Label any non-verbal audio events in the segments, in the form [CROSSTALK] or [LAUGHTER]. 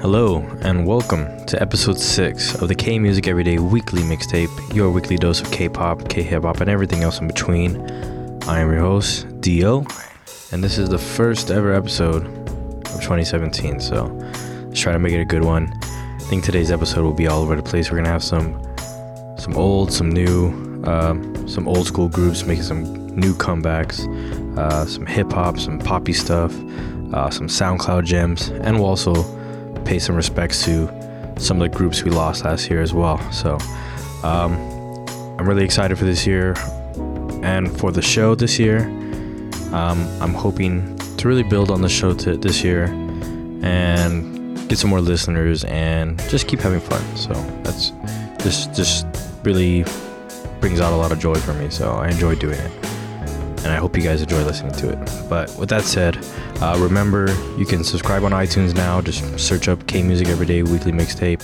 Hello, and welcome to episode 6 of the K Music Everyday Weekly Mixtape, your weekly dose of K pop, K hip hop, and everything else in between. I am your host, Dio, and this is the first ever episode of 2017, so let's try to make it a good one. I think today's episode will be all over the place. We're gonna have some some old, some new, um, some old school groups making some new comebacks, uh, some hip hop, some poppy stuff, uh, some SoundCloud gems, and we'll also pay some respects to some of the groups we lost last year as well. So um, I'm really excited for this year and for the show this year. Um, I'm hoping to really build on the show to this year and get some more listeners and just keep having fun. So that's just just really brings out a lot of joy for me. So I enjoy doing it and I hope you guys enjoy listening to it. But with that said, uh, remember you can subscribe on iTunes now. Just search up K Music Everyday Weekly Mixtape.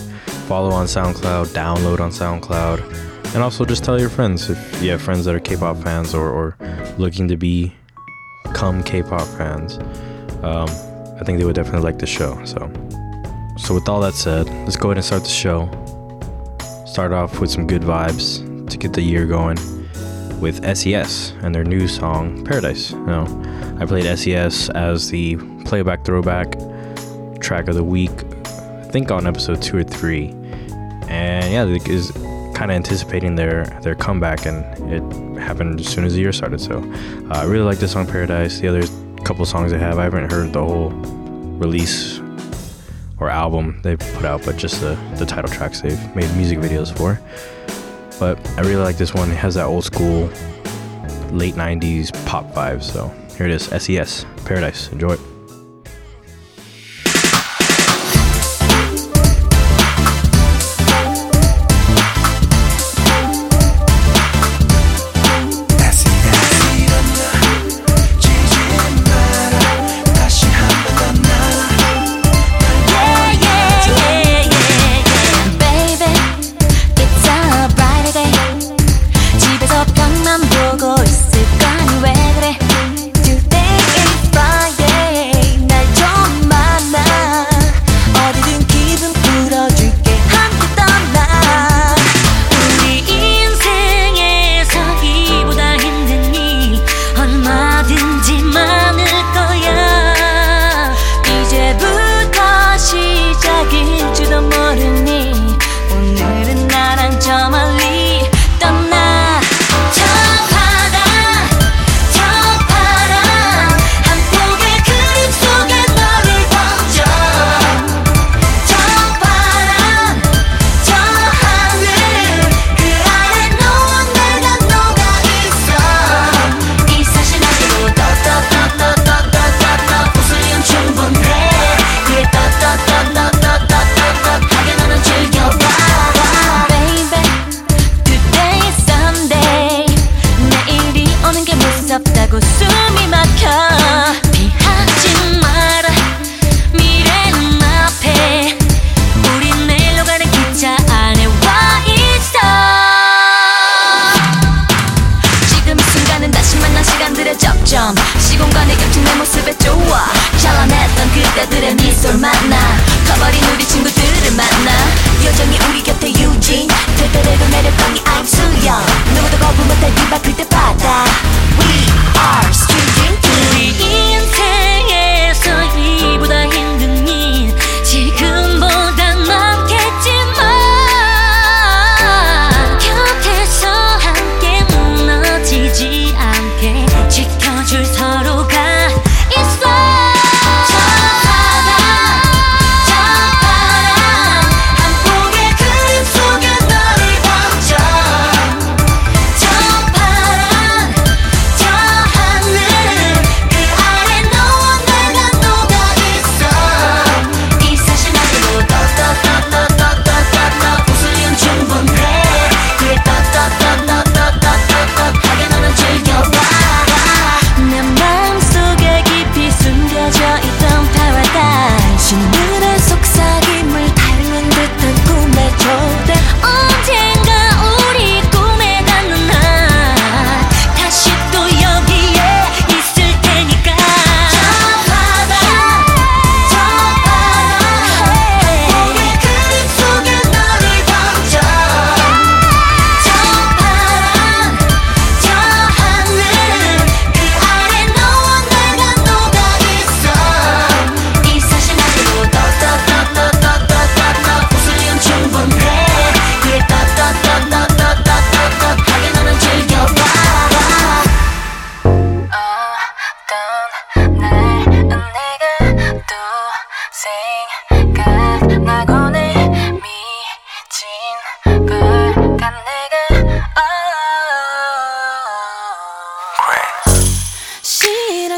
Follow on SoundCloud, download on SoundCloud, and also just tell your friends if you have friends that are K-pop fans or, or looking to become K-pop fans. Um, I think they would definitely like the show. So, so with all that said, let's go ahead and start the show. Start off with some good vibes to get the year going with SES and their new song Paradise. Now, I played SES as the playback throwback track of the week, I think on episode two or three, and yeah, it is kind of anticipating their their comeback, and it happened as soon as the year started. So, uh, I really like this song Paradise. The other couple songs they have, I haven't heard the whole release or album they put out, but just the the title tracks they've made music videos for. But I really like this one. It has that old school, late 90s pop vibe. So here it is SES Paradise. Enjoy it.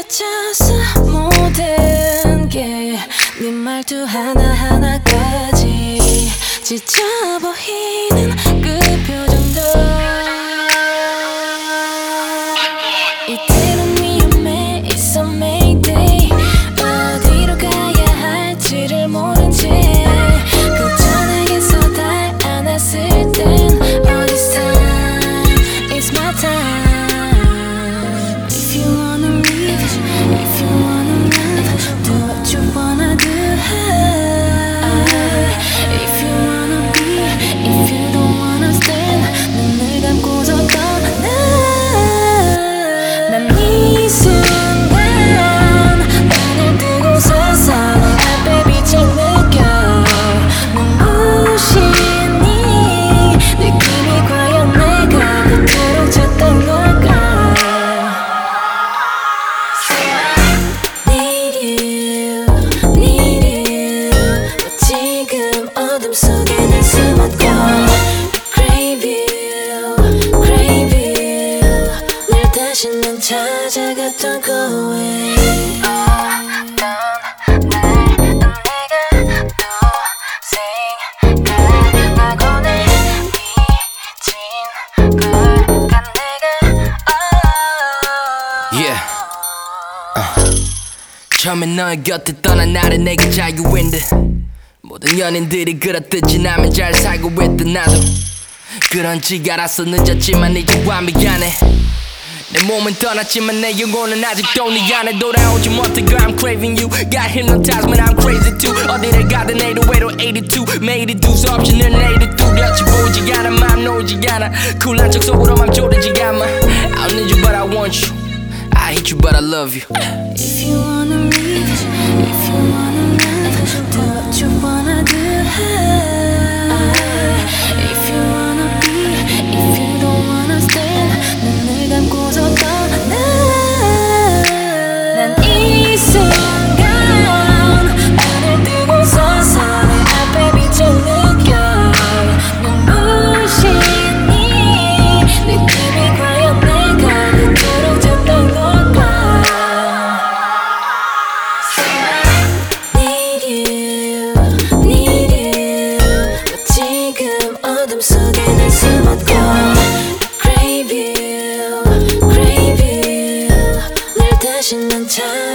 찾아서 모든 게 네 말투 하나하나까지 지쳐 보이는 그 표정도. 너의 곁에 떠난 나를 내게 자유인 듯 모든 연인들이 그렇듯이 나면 잘 살고 있듯 나도 그런지 알았어 늦었지만 이제 와 미안해 내 몸은 떠났지만 내 영혼은 아직도 네 안에 돌아오지 못해 girl I'm craving you Got hypnotized when I'm crazy too 어디를 가든 808 82 매일이 두수 없이 늘 내일이 뚜렷이 보이지 않아 맘 놓이지 않아 쿨한 척 속으로 맘 졸이지 않아 I don't need you but I want you I hate you but I love you If you wanna leave,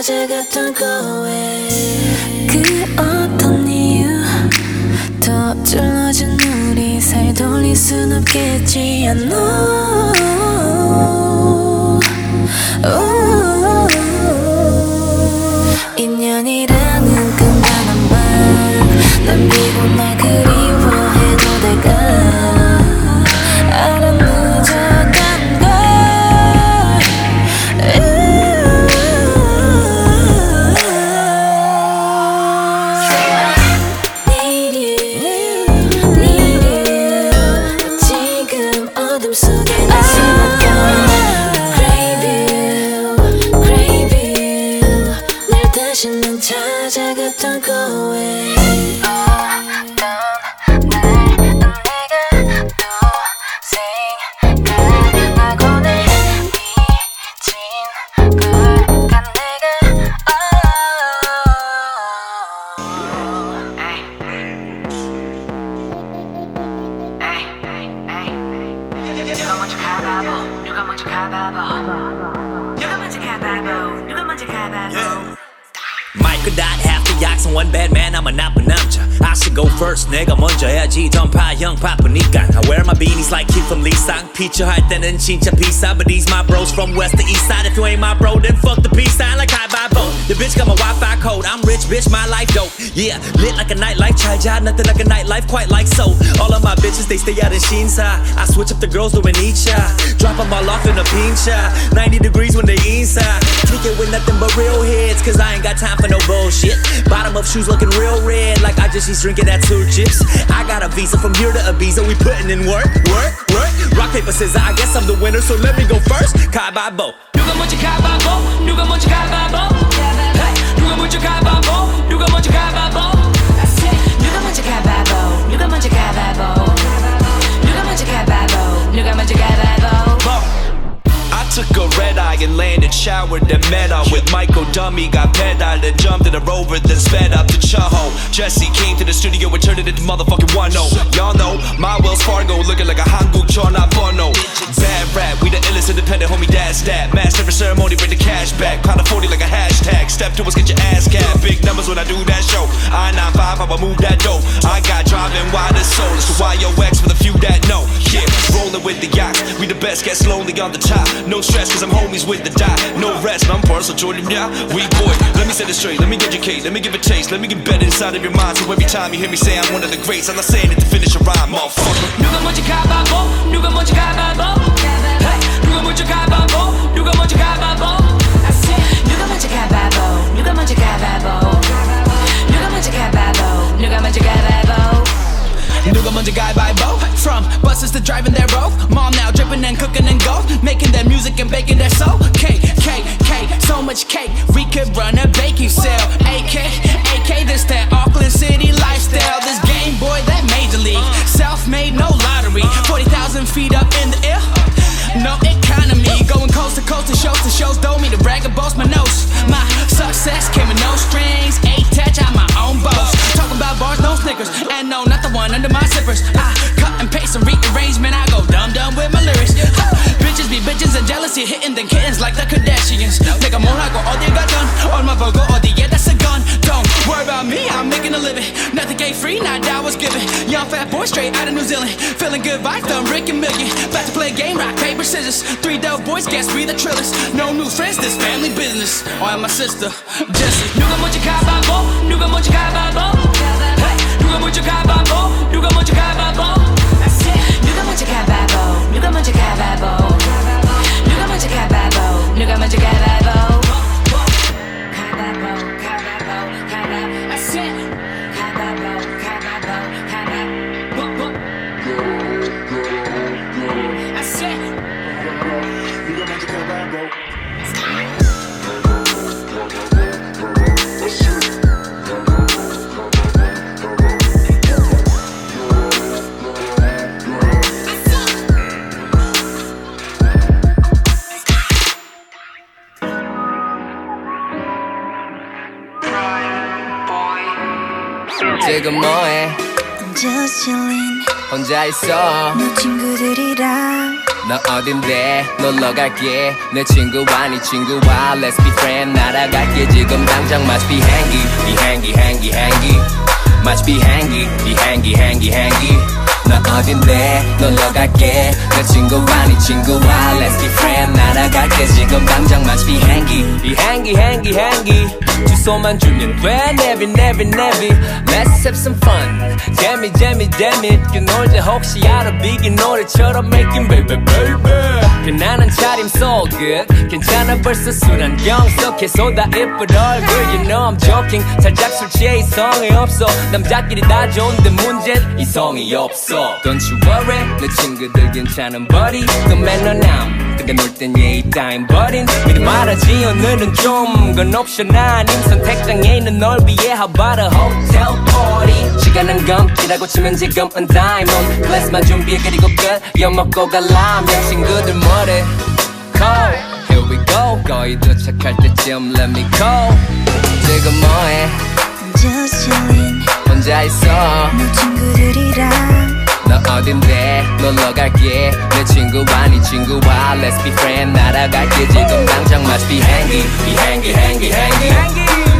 찾아갔던 그 어떤 이유? 더 줄어진 우리 사이 돌릴 순 없겠지 I know Pizza Hut and then Chincha Pizza. But these my bros from west to east side. If you ain't my bro, then fuck the peace sign like high vibe boat. The bitch got my Wi-Fi code. I'm rich, bitch, my life dope. Yeah, lit like a nightlife, chai jai, nothing like a nightlife, quite like so. All of my bitches, they stay out in Shinza. I switch up the girls doing each Drop them all off in a pincha. 90 degrees when they inside. Kick it with nothing but real heads, cause I ain't got time for no bullshit. Bottom of shoes looking real red, like I just she's drinking that two chips. I got a visa from here to Ibiza, we putting in work, work. Rock, paper, scissors I guess I'm the winner So let me go first Kai by boat 누가 먼저 가봐보 누가 먼저 가봐보 Hey, 누가 먼저 가봐보 누가 먼저 가봐보 누가 먼저 가봐보 누가 먼저 가봐보 누가 먼저 가봐보 누가 먼저 가봐보 I took a red eye and landed showered lower than up with Michael Dummy got pedal and jumped in a rover then sped up to Chaho. Jesse came to the studio and turned it into motherfucking one Y'all know my Wells Fargo looking like a Hanguk Chona Bono Bad rap, we the illest independent homie dad's that. Master of ceremony, bring the cash back. Pound of 40 like a hashtag. Step to us, get your ass capped. Big numbers when I do that show. I 95, how I move that dope. I got driving wide as soul. It's the YOX for the few that know. Yeah, rolling with the yacht. We the best, get slowly on the top. No stress, cause I'm homies with the dot. No rest, I'm parcel Jordan, yeah. We boy, let me set it straight, let me educate, let me give a taste, let me get better inside of your mind. So every time you hear me say I'm one of the greats, I'm not saying it to finish a rhyme, motherfucker. 누가 먼저 가봐보 누가 먼저 가봐보 헤이, 누가 먼저 가봐보 누가 먼저 가봐보 누가 먼저 가봐보 누가 먼저 가봐보 누가 먼저 가봐보 누가 먼저 가봐보 누가 먼저 가위바위보 From buses to driving their road Mom now dripping and cooking and gold Making their music and baking their soul Cake, cake, cake, so much cake We could run a baking sale AK, AK, this that Auckland City lifestyle This Game Boy, that Major League Self-made, no lottery 40,000 feet up in the air no economy, going coast to coast to shows to shows. Don't mean to brag or boast my nose. My success came with no strings, Ain't attached on my own boss. Talking about bars, no Snickers, and no, not the one under my zippers. I cut and paste and rearrange, man. I go dumb dumb with my lyrics Bitches be bitches and jealousy hitting the kittens like the Kardashians. 내가 뭘 하고 어딜 가든 얼마 벌고 어디에 that's a gun. Don't worry about me, I'm making a living. Nothing ain't free, not that was given. Young fat boy straight out of New Zealand, feeling good vibes, done Rick and Million. About to play a game, rock paper scissors. Three dope boys, guess we the trillers. No new friends, this family business. Oh, and my sister, Jessie. 누가 먼저 가봐보, 누가 먼저 가봐보. 헤이, 누가 먼저 가봐보, 누가 먼저 가봐보. 누가 먼저 가봐보 누가 먼저 가봐보 누가 먼저 가봐보 누가 먼저 가봐 지금 뭐해? Just chillin 혼자 있어. 너 친구들이랑 너 어딘데? 놀러 갈게. 내 친구와 네 친구와 Let's be friend 날아갈게. 지금 당장 Must be hangy 비행기 행기 행기 Must be hangy 비행기 행기 행기 너 어딘데? 놀러 갈게. 내 친구와 네 친구와 Let's be friend 날아갈게. 지금 당장 Must be hangy 비행기 행기 행기 주소만 주면 돼 Never never never Let's have some fun. 재미 재미 재밌게 놀자 혹시 알아? 비긴 노래처럼 making baby baby. 편안한 차림 so good 괜찮아 벌써 술 한병 썩해 쏟아 이쁜 얼굴. You know I'm joking. 살짝 술 취해 이성이 없어. 남자끼리 다 좋은데 문제는 이성이 없어. Don't you worry. 내 친구들 괜찮은 buddy. 또 매너남 내가 놀땐 예의 따윈 버린. 미리 말하지 오늘은 좀건 옵션 아님. 선택장에 있는 널 위해 How about a hotel party? 시간은 검기라고 치면 지금은 diamond. 클래스만 준비해 그리고 끝. 엿 먹고 갈라면. 친구들 뭐래 Call. Here we go. 거의 도착할 때쯤. Let me go. 지금 뭐해? Just chillin. 혼자 있어. 너 친구들이랑 너 어딘데? 놀러 갈게. 내 친구와 네 친구와 Let's be friend 날아갈게. 지금 당장 Must be hangy 비행기 행기 행기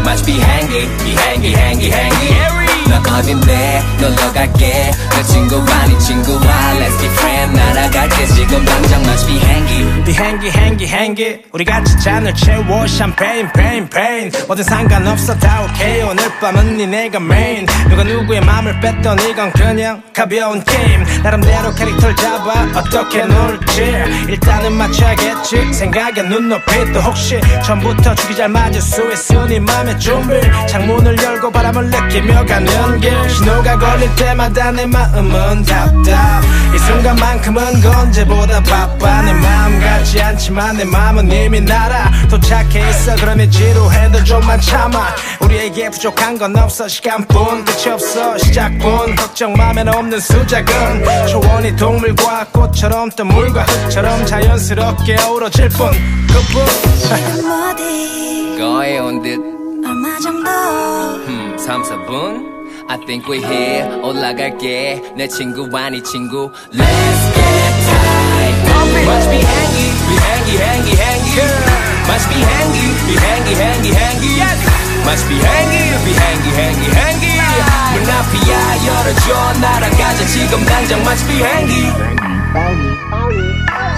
Must be hangy 비행기 행 너 어딘데? 놀러 갈게. 내 친구와 네 친구 와 Let's be friend 날아갈게. 지금 당장 be hangy 비행기 행기 행기 우리 같이 잔을 채워. 샴페인 페인 페인 뭐든 상관없어. 다 오케이 오늘 밤은 니네가 메인 누가 누구의 맘을 뺐던 이건 그냥 가벼운 게임. 나름대로 캐릭터를 잡아 어떻게 놀지? 일단은 맞춰야겠지. 생각에 눈높이 또 혹시 처음부터 죽이 잘 맞을 수 있으니 맘의 준비. 창문을 열고 바람을 느끼며 가는 길 신호가 걸릴 때마다 내 마음은 답답. 이 순간만큼은 언제보다 바빠. 내 마음 같지 않지만 내 마음은 이미 날아. 도착해 있어. 그러니 지루해도 좀만 참아. 우리에게 부족한 건 없어. 시간뿐 끝이 없어. 시작뿐. 걱정 맘에는 없는 수작은 초원이 동물과 꽃처럼 또 물과 흙처럼 자연스럽게 어우러질 뿐. 그뿐. 거의 온듯. 얼마 정도? 음, 3, 4분 I think we're here 올라갈게 내 친구 아니 친구 Let's get tight Must be hangy be hangy hangy hangy Must be hangy be hangy hangy hangy Must be hangy be hangy hangy hangy 문 앞이야 열어줘 나랑 가자 지금 당장 Must be hangy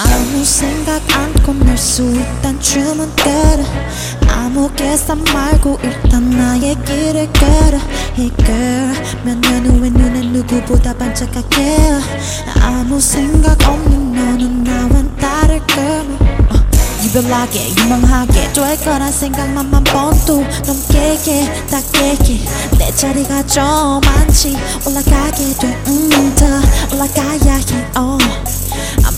아무 생각 않고 날수 있단 춤은 따라 아무 계산 말고 일단 나의 길을 걸어. Hey girl 몇년 후에 눈에 누구보다 반짝하게. 아무 생각 없는 너는 나와 다를 거면 어, 유별나게 유명하게 될 거란 생각만 만 번도 넘게 다 깨게 내 자리가 좀 많지. 올라가게 돼음더 올라가야 해. oh.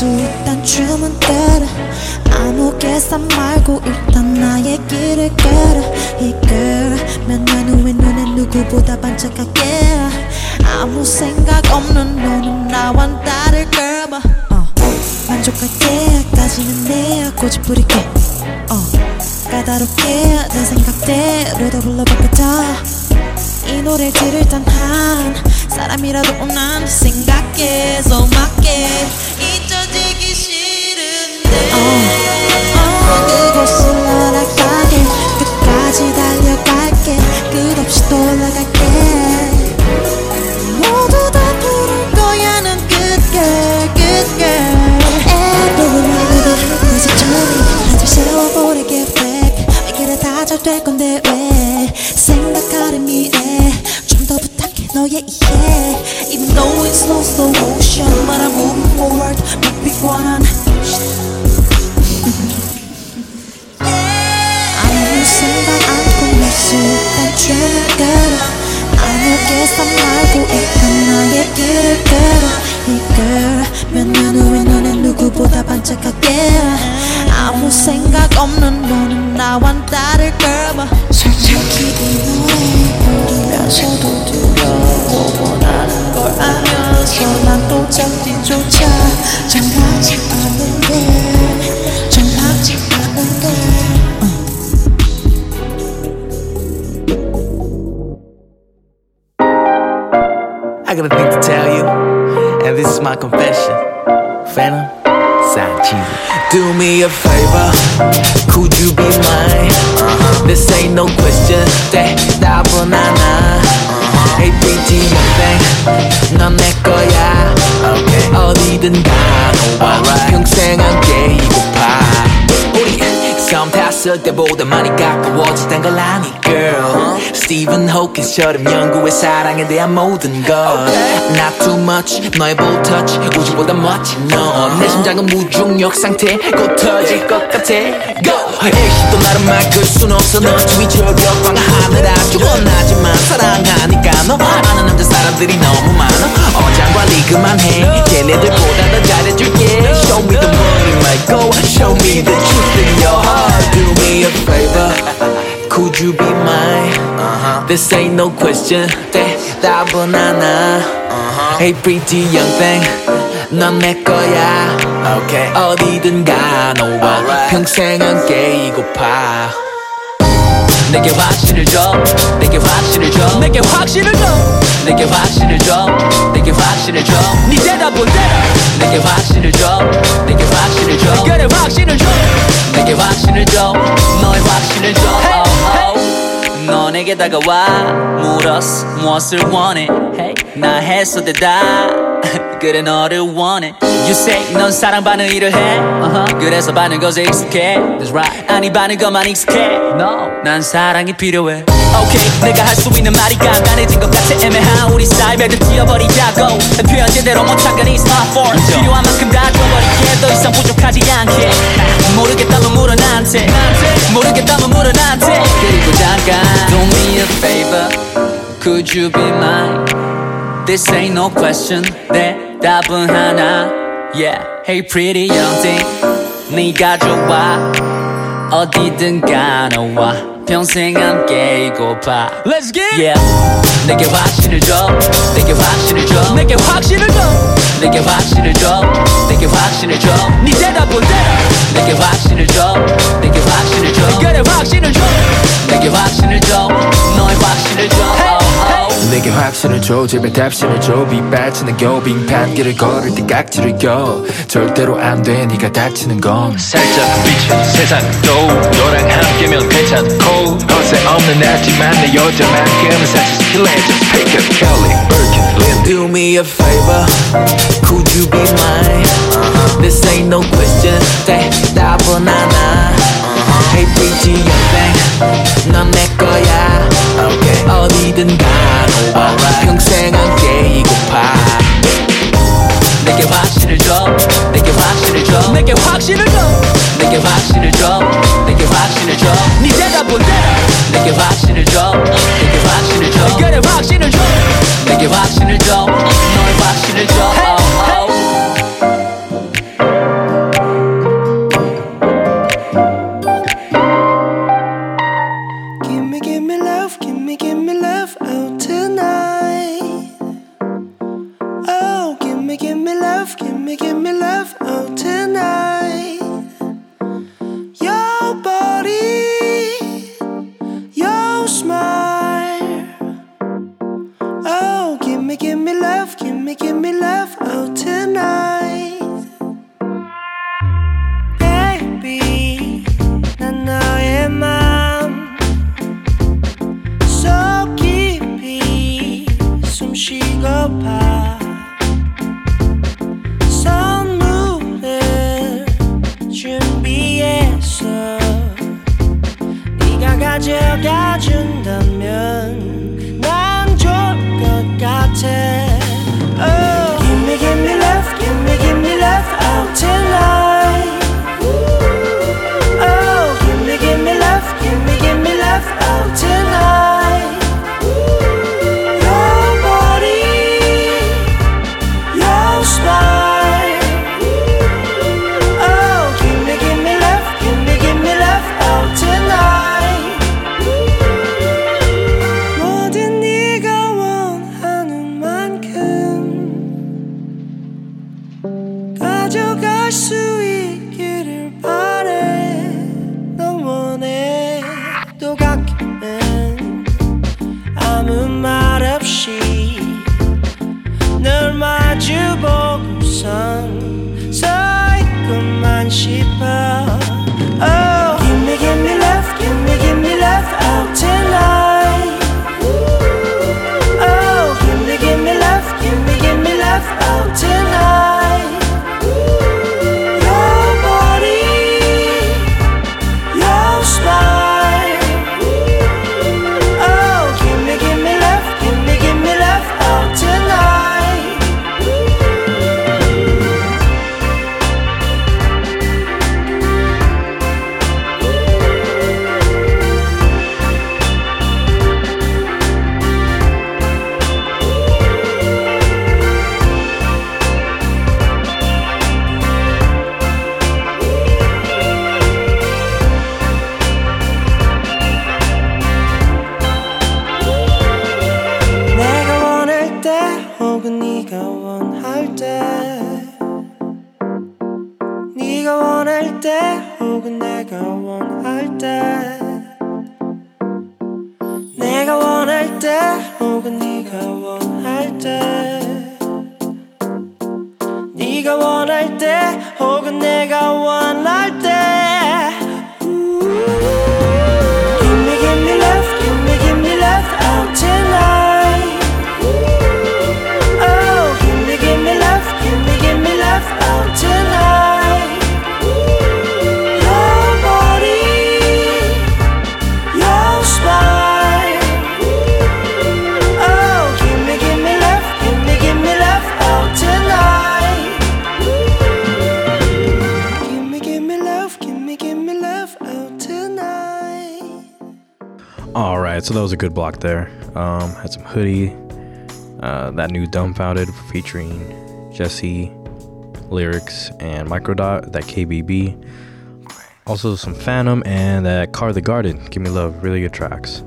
수 있단 춤은 따라 아무 계산 말고 일단 나의 길을 girl 몇년 후에 눈에 누구보다 반짝하게. 아무 생각 없는 너는 나와 다를 걸봐. 어. 만족할 때까지는 내 고집 부릴게. 어. 까다롭게 내 생각대로 더 불러봤겠다 이 노래를 들을 딴한 사람이라도 난 생각해서 맞게 왜 생각하는 미래 좀 더 부탁해 너의 이해 Even though it's slow slow motion But I'm moving forward 춤을 걸어 아무 계산 말고 일단 나의 길을 걸어. Hey girl 몇년 후에 너는 누구보다 반짝하게. 아무 생각 없는 너는 나와 다를 걸봐 솔직히 이 노래 부르면서도 두려워 원하는 걸 알면서 난또 잡기조차 정하지 않는 걸 me a favor, could you be mine? This ain't no question, 대답은 안 pretty young thing, 넌내 거야. 어디든 가너와 평생 함께 이고파. 우리 처음 탔을 때보다 많이 가까워졌단 걸 아니 girl. 스티븐 호킨스처럼 연구해 사랑에 대한 모든 걸. Not too much 너의 볼 터치 우주보다 멋진 너내 심장은 무중력 상태. 곧 터질 것 같아. Go! 일십도 나를 막을 순 없어. 너 주위 절벽 방 하늘 아주 원하지만 사랑하니까 너 아는 남자 사람들이 너무 많아 어장 관리 그만 해 걔네들보다 더 잘해줄게 Show me the money my go Show me the truth in your heart Do me a favor Could you be mine? This ain't no question 대답은 안 하. Hey pretty young thing 넌내 거야 okay. 어디든 가 너와 평생 함께 이고파 내게 확신을 줘 내게 확신을 줘 내게 확신을 줘 내게 확신을 줘 내게 확신을 줘네 대답은 대답 내게 확신을 줘 내게 확신을 줘 그래 확신을 줘 내게 확신을 줘 너의 확신을 줘 oh, oh. 너 내게 다가와 물었어 무엇을 원해 hey. 나 했어 대답 그래 너를 원해. You say 넌 사랑받는 일을 해. Uh-huh. 그래서 받는 것에 익숙해. That's right. 아니 받는 것만 익숙해. No. 난 사랑이 필요해. Okay 내가 할 수 있는 말이 간단해진 것 같아. 애매한 우리 사이 배드 튀어버리자고. 표현 제대로 못한 건 it's not for 필요한 만큼 다 줘버릴게. 더 이상 부족하지 않게. 모르겠다면 물어 나한테. 모르겠다면 물어 나한테. 그리고 잠깐 Do me a favor. Could you be mine? This ain't no question. 대 답은 하나 Yeah Hey pretty young thing 네가 좋아 어디든 가너와 평생 함께 이고파 Let's get Yeah 내게 확신을 줘 내게 확신을 줘 내게 확신을 줘 내게 확신을 줘 내게 확신을 줘네 대답은 대답 내게 확신을 줘 내게 확신을 줘 그래 확신을 줘 내게 확신을 줘 너의 확신을 줘 oh, oh. 내게 확신을 줘 제발 답신을 줘 빗발치는 교빙판 길을 걸을 때 깍지를 껴 절대로 안 돼 네가 다치는 건 살짝 비친 세상도 너랑 함께면 괜찮고 허세 없는 나지만 내 여자만큼은 사치스킬래 Just pick up Kelly, Birkin, Lindy Do me a favor Could you be mine This ain't no question 대답은 하나 Hey pretty young thing 넌 내 거야 okay. 어디든 가노와 평생 함께 이고파. 내게 확신을 줘. 내게 확신을 줘. 내게 확신을 줘. 내게 확신을 줘. 내게 확신을 줘네 대답 내게 확신을 줘. 내게 확신을 때 네가 원할 때 혹은 내가 원할 때. 내가 원할 때 혹은 네가 원할 때. 네가 원할 때 혹은 내가 원할 때 so that was a good block there. Um, had some hoodie, uh, that new dumbfounded featuring Jesse, lyrics and Microdot, that KBB. Also some Phantom and that Car the Garden. Give me love, really good tracks.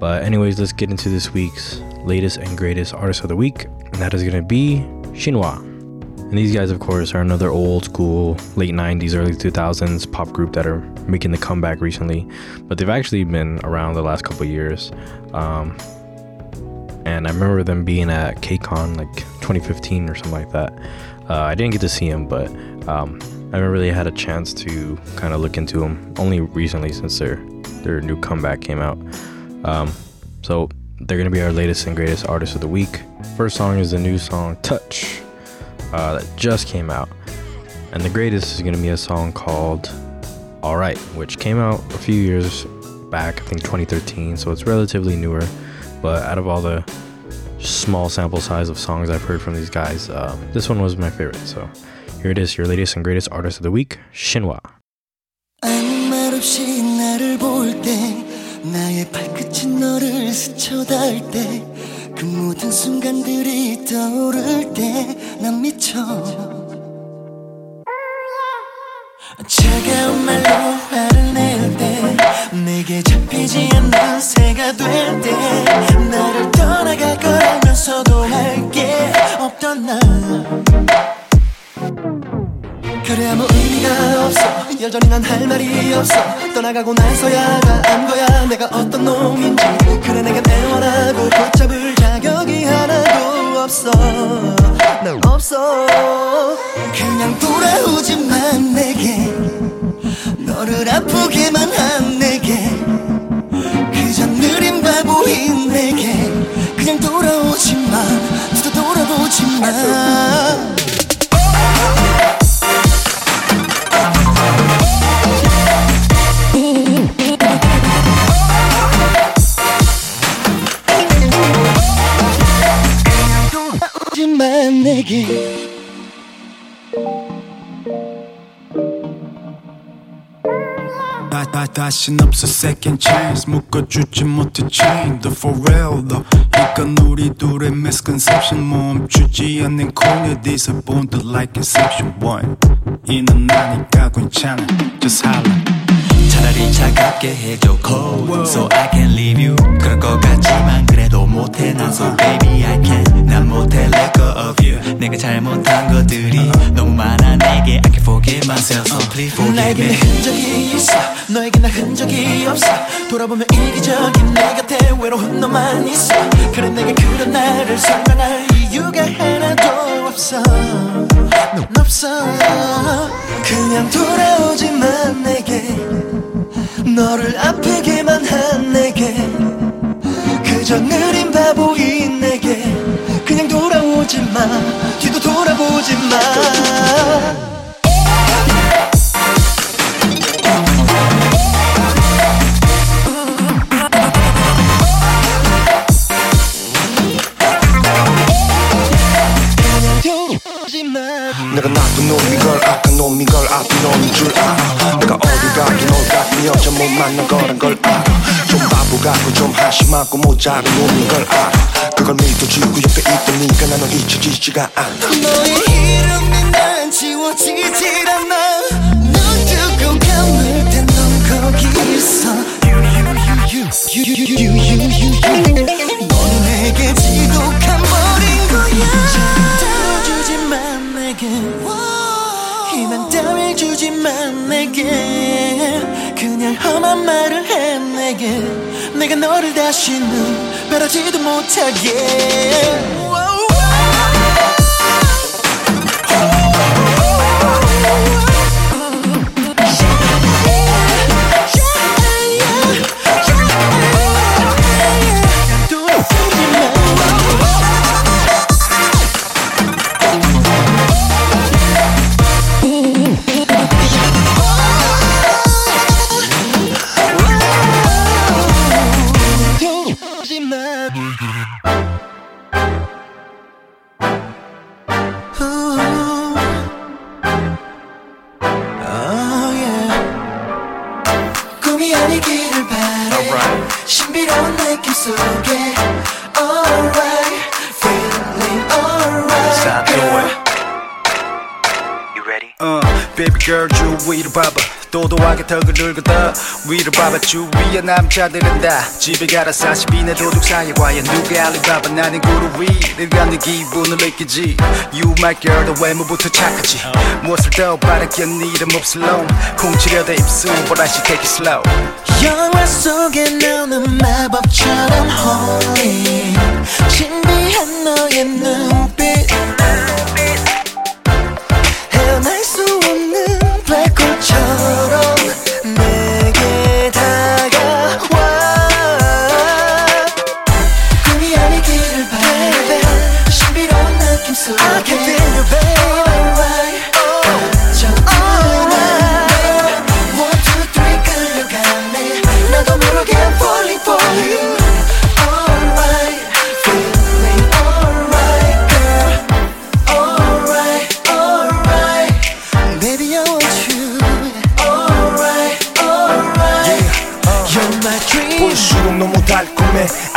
But anyways, let's get into this week's latest and greatest artist of the week, and that is gonna be Shinhwa. And these guys, of course, are another old school, late 90s, early 2000s pop group that are making the comeback recently. But they've actually been around the last couple years. Um, and I remember them being at KCON like 2015 or something like that. Uh, I didn't get to see them, but um, I haven't really had a chance to kind of look into them only recently since their their new comeback came out. Um, so they're gonna be our latest and greatest artist of the week. First song is the new song "Touch" uh, that just came out, and the greatest is gonna be a song called "All Right," which came out a few years back, I think 2013. So it's relatively newer. But out of all the small sample size of songs I've heard from these guys, um, this one was my favorite. So here it is, your latest and greatest artist of the week, Shinhwa. 아무 말 없이 나를 볼 때 나의 발끝이 너를 스쳐 닿을 때 그 모든 순간들이 떠오를 때 난 미쳐. 차가운 말로 화를 낼 때 내게 잡히지 않는 새가 될 때 나를 떠나갈 거라면서도 할 게. 없던 나 그래 아무 의미가 없어. 여전히 난 할 말이 없어. 떠나가고 나서야 다 안 거야. 내가 어떤 놈인지. 그래 내가 애원하고 붙잡을 자격이 하나도 없어. 난 없어. 그냥 돌아오지만 내게 너를 아프게만 한 내게 그저 느린 바보인 내게 그냥 돌아오지마 뒤도 돌아보지마 다, 다, 다신 없어 second chance 묶어주지 못해 chain the for real though 이건 우리 둘의 misconception 멈추지 않는 corner disappointed like inception one 이는 나니까 괜찮아 just holla 차라리 차갑게 해줘. Cold So I can leave you. 그럴 것 같지만 그래도 못해 난 So baby I can. 난 못해 let go of you. 내가 잘못한 것들이 너무 많아 내게 I can forgive myself. So please forgive 나에게 me 흔적이 있어. 너에게 나 흔적이 없어. 돌아보면 이기적인 내 곁에 외로운 너만 있어. 그래 내게 그런 나를 설명할 이유가 하나도 없어. 넌 없어. 그냥 돌아오지만 내게 너를 아프게만 한 내게. 그저 느린 바보인 내게. 그냥 돌아오지 마. 뒤도 돌아보지 마 내가 나쁜 놈인 걸 악한 놈인 걸 아픈 놈인 줄 알아. 내가 어딜 가도 너 같은 여자 못 만난 거란 걸 알아. 좀 바보 같고 좀 한심하고 모자란 놈인 걸 알아. 그걸 믿어주고 옆에 있던 니가 나는 잊혀지지가 않아. 너의 이름이 난 지워지질 않아. 눈 뜨고 감을 땐넌 거기 있어. 너는 험한 말을 해 내게. 내가 너를 다시는 바라지도 못하게 love. 도도하게 턱을 긁었다 위를 봐봐 주위의 남자들은 다 집에 가라. 42내 도둑 사이 과연 누가 알리바바? 나는 구루 위를 가는 기분을 느끼지. You my girl 너 외모부터 착하지. 무엇을 더 바라겠니 이름 없을 놈. 콩치려대 입술 but I should take it slow. 영화 속에 나오는 마법처럼 holy 신비한 너의 눈빛. 헤어날 수 없는 블랙홀처럼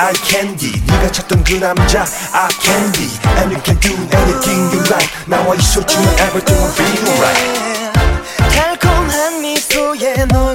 eye candy 네가 찾던 그 남자 I can be And you can do anything you like 나와 있었지만 everything will be alright 달콤한 미소에 녹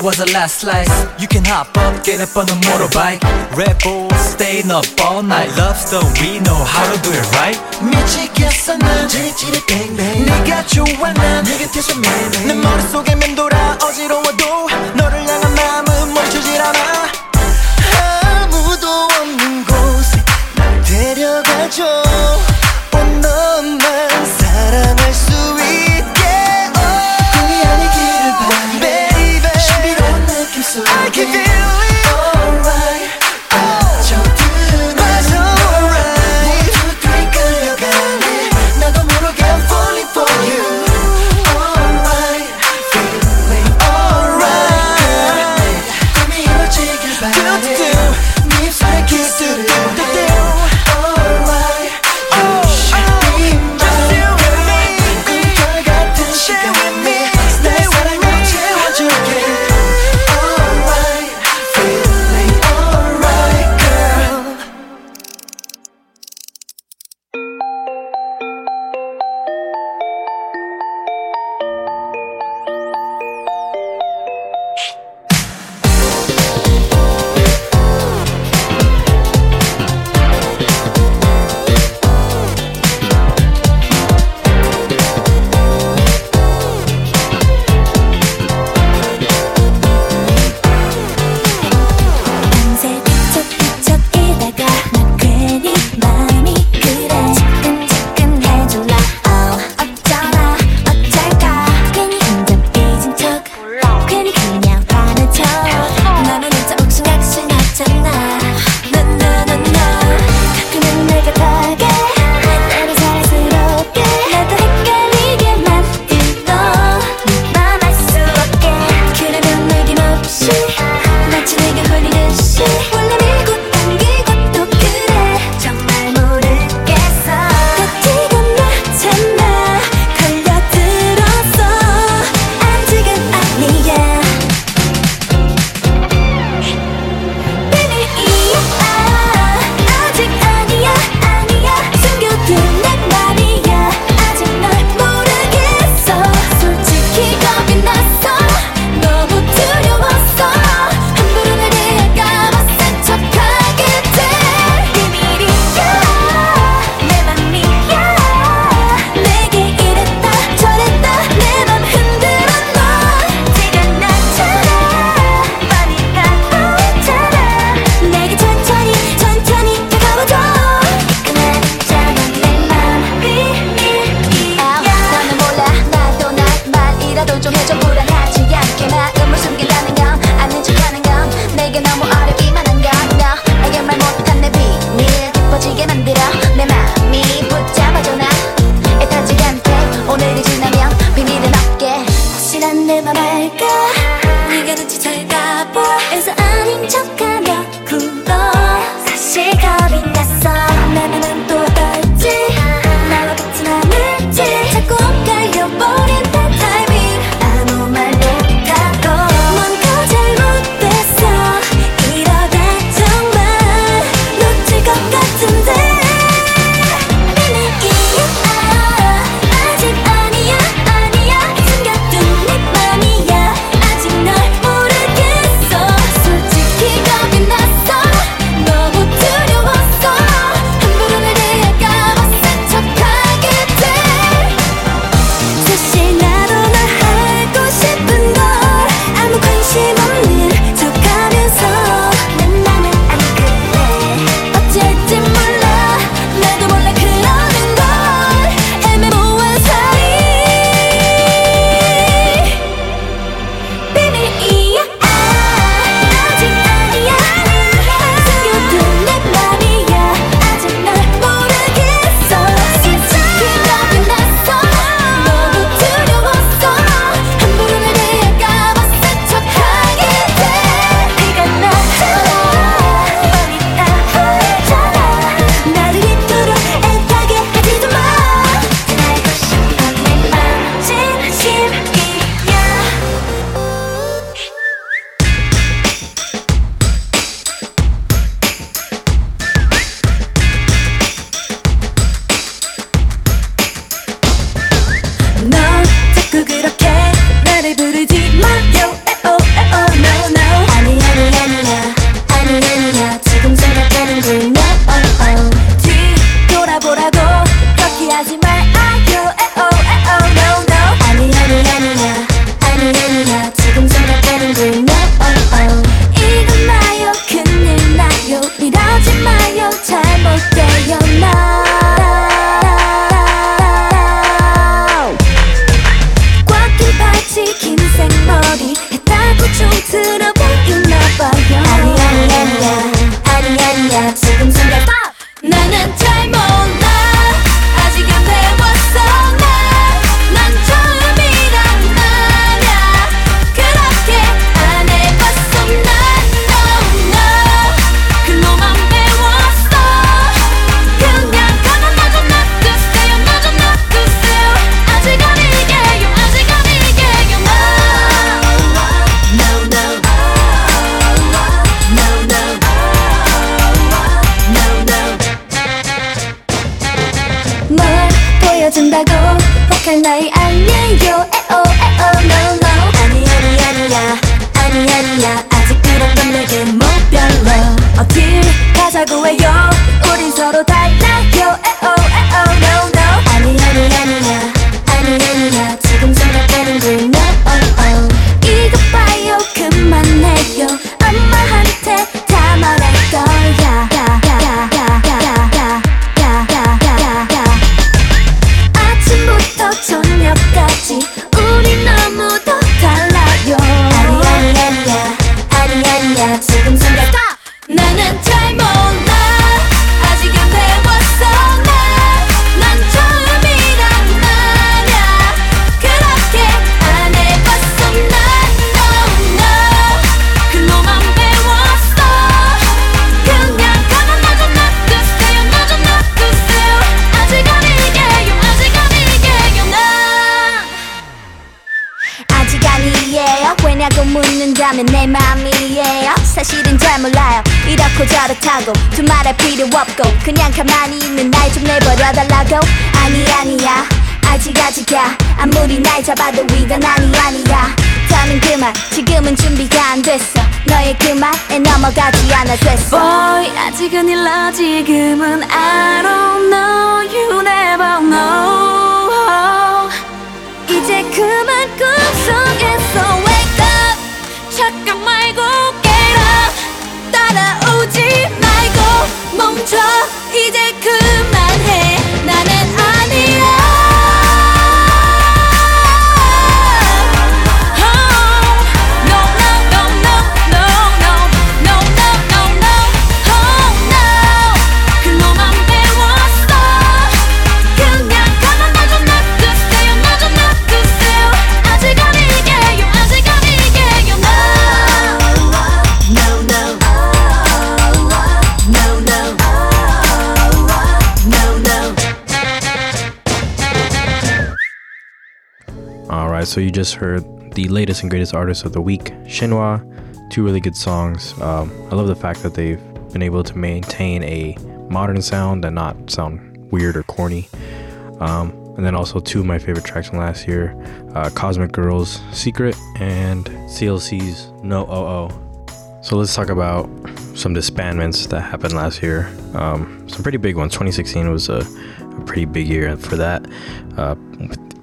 it was a last slice. You can hop up, get up on a motorbike. Red Bull, staying up all night. Love stone, we know how to do it right. 미치겠어 난 찌릿찌릿 뱅뱅 네가 좋아 난네 곁에서 매일 내 머릿속에 맴돌아 어지러워도 너를 향한 자고 해요? 우린 서로 달 할 필요 없고 그냥 가만히 있는 날 좀 내버려달라고. 아니 아니야. 아직 아직이야. 아무리 날 잡아도 이건 아니 아니야. 더는 그만. 지금은 준비가 안 됐어. 너의 그 말에 넘어가지 않아 됐어. Boy 아직은 일러 지금은 I don't know. You never know. 이제 그만 꿈속에서 wake up. 잠깐 말고 get 따라오지 말고 멈춰 이제 그만해. 나는 So you just heard the latest and greatest artist of the week, Shinhwa. Two really good songs. Um, I love the fact that they've been able to maintain a modern sound and not sound weird or corny. Um, and then also two of my favorite tracks from last year uh, Cosmic Girls Secret and CLC's No Oh Oh. So let's talk about some disbandments that happened last year. Um, some pretty big ones. 2016 was a, a pretty big year for that. Uh,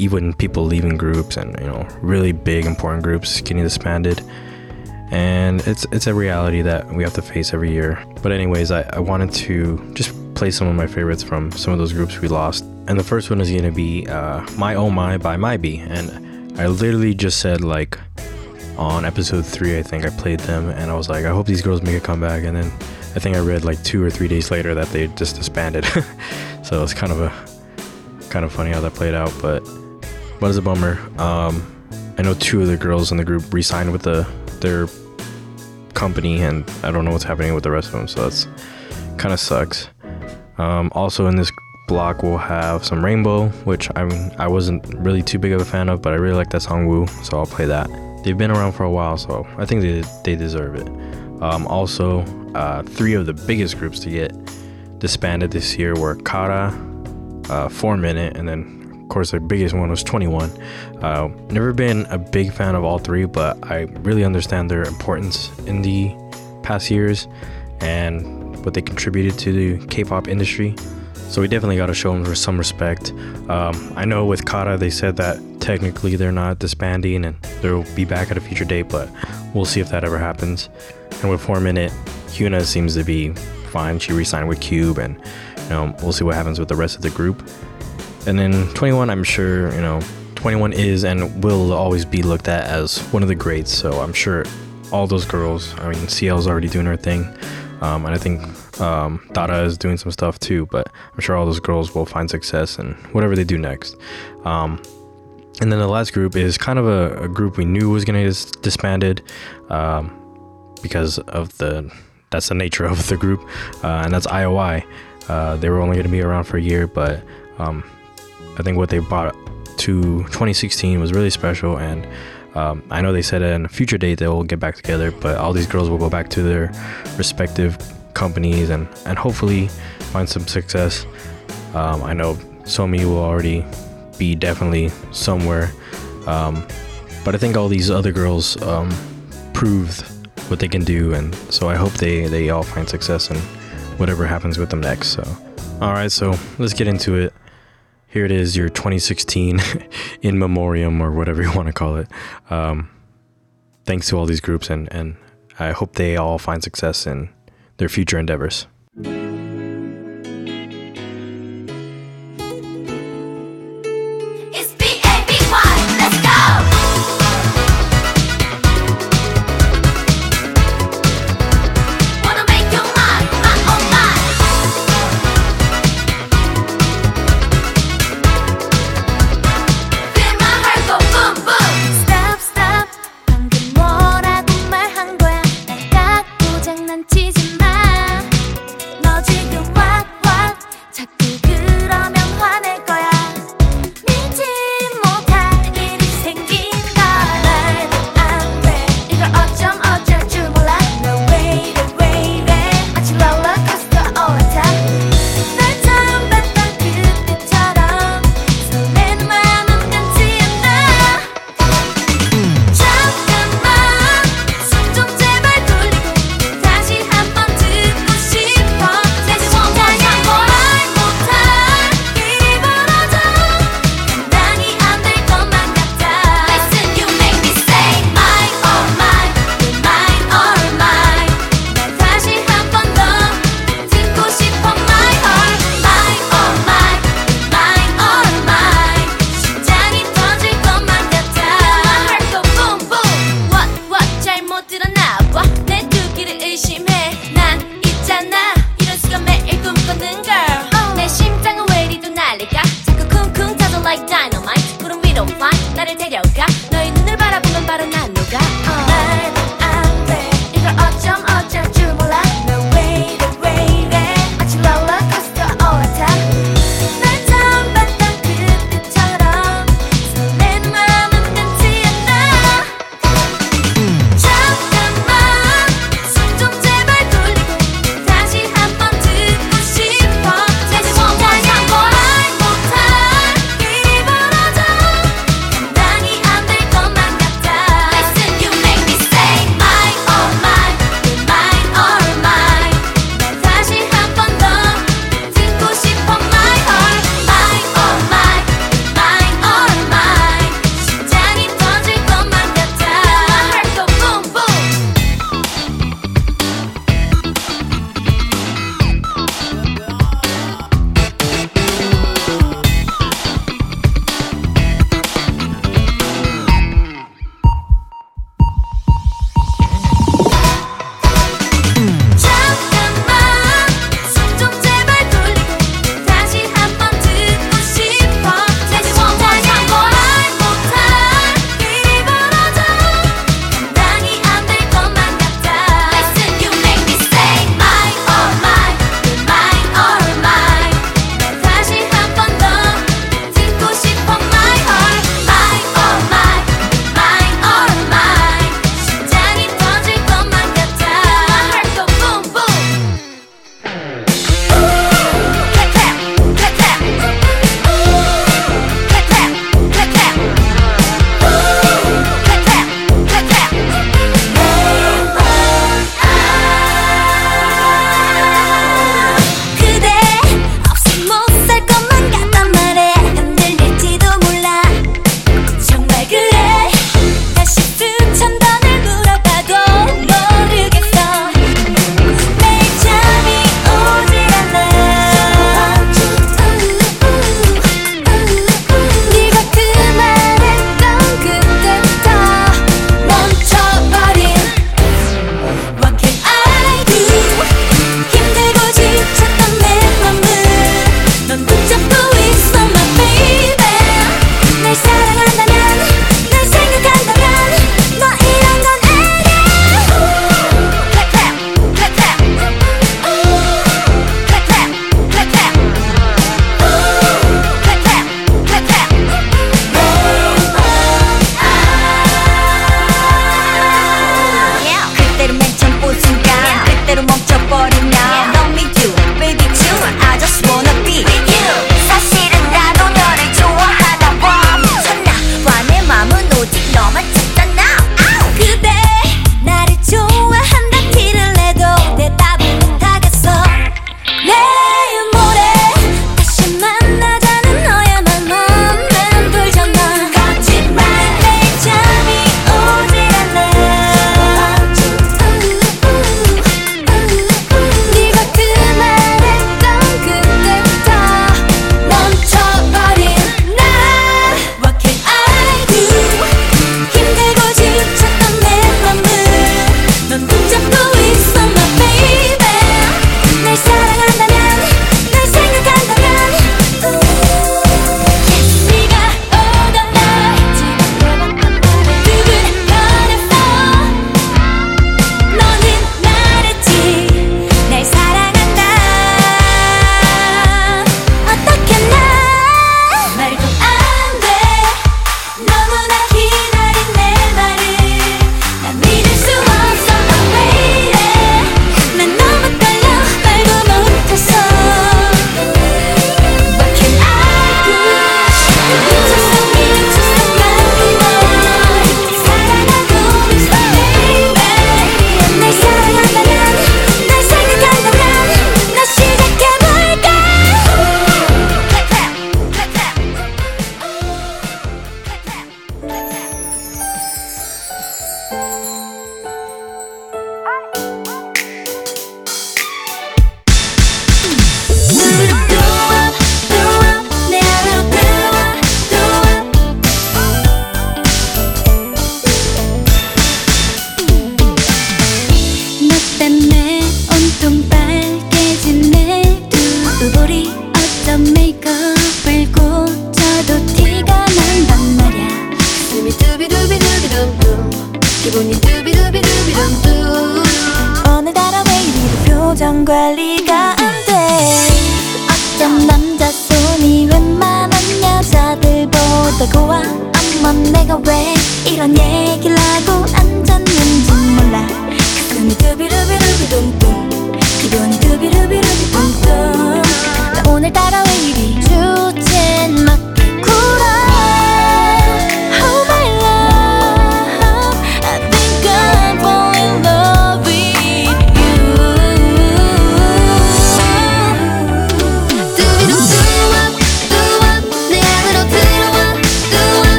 even people leaving groups and you know really big important groups getting disbanded. And it's it's a reality that we have to face every year. But anyways i, I wanted to just play some of my favorites from some of those groups we lost. And the first one is going to be uh, my oh my by my b and i literally just said like on episode three i think i played them. And i was like i hope these girls make a comeback. And then i think i read like two or three days later that they just disbanded. [LAUGHS] So it's kind of a kind of funny how that played out. But but it's a bummer. Um, I know two of the girls in the group re-signed with the their company, and I don't know what's happening with the rest of them. So that's kind of sucks. Um, also in this block, we'll have some Rainbow, which I I wasn't really too big of a fan of, but I really like that song Woo, so I'll play that. They've been around for a while, so I think they they deserve it. Um, also, uh, three of the biggest groups to get disbanded this year were Kara, uh, Four Minute, and then course the biggest one was 21. Uh, never been a big fan of all three, but I really understand their importance in the past years and what they contributed to the K-pop industry. So we definitely got to show them some respect. Um, I know with Kara they said that technically they're not disbanding and they'll be back at a future date, but we'll see if that ever happens. And with Four Minute, Hyuna seems to be fine. She re-signed with Cube, and you know we'll see what happens with the rest of the group. And then 21, I'm sure you know 21 is and will always be looked at as one of the greats. So I'm sure all those girls. I mean, CL's already doing her thing, um, and I think um, Dada is doing some stuff too. But I'm sure all those girls will find success in whatever they do next. Um, and then the last group is kind of a, a group we knew was going to dis- disbanded um, because of the that's the nature of the group, uh, and that's IOI. Uh, they were only going to be around for a year, but um, I think what they brought to 2016 was really special. And um, I know they said in a future date they will get back together, but all these girls will go back to their respective companies and, and hopefully find some success. Um, I know Somi will already be definitely somewhere. Um, but I think all these other girls um, proved what they can do. And so I hope they, they all find success in whatever happens with them next. So, all right, so let's get into it here it is, your 2016 [LAUGHS] in memoriam or whatever you want to call it. Um, thanks to all these groups, and, and I hope they all find success in their future endeavors.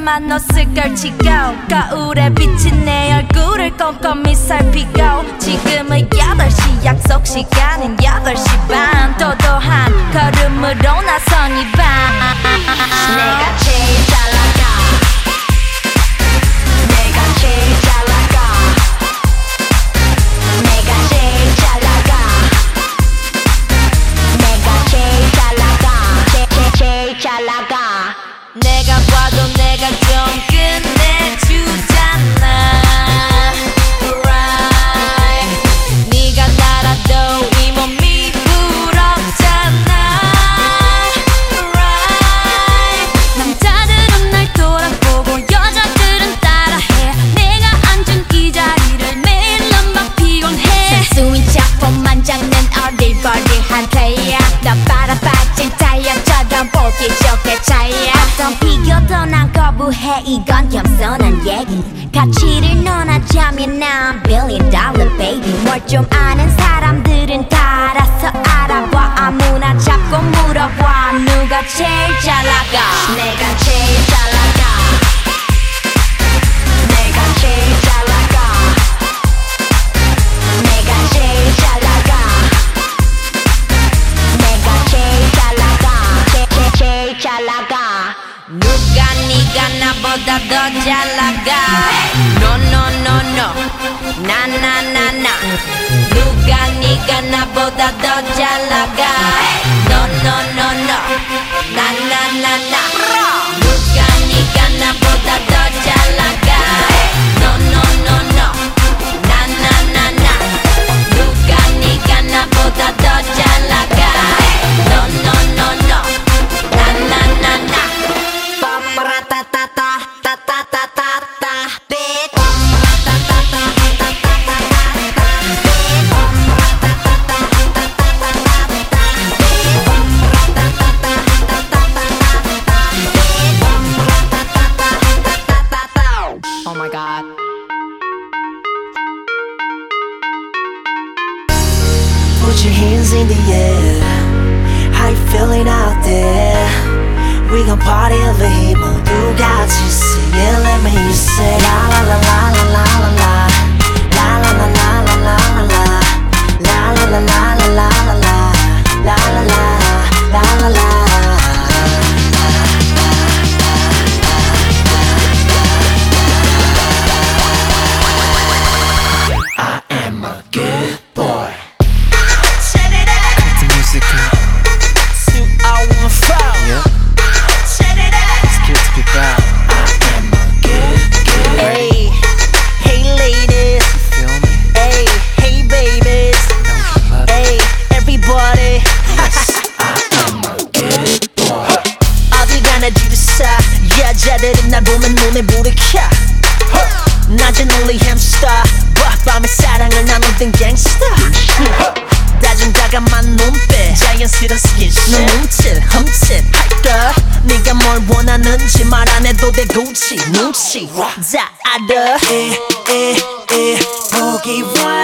만 옷을 걸치고 가을에 비친 내 얼굴을 꼼꼼히 살피고. 지금은 8시 약속 시간은 8시 반. 또또한 걸음으로 나선 이밤. 내가 제일 Good boy. Gucci, Gucci, 자아들 에에에 보기 와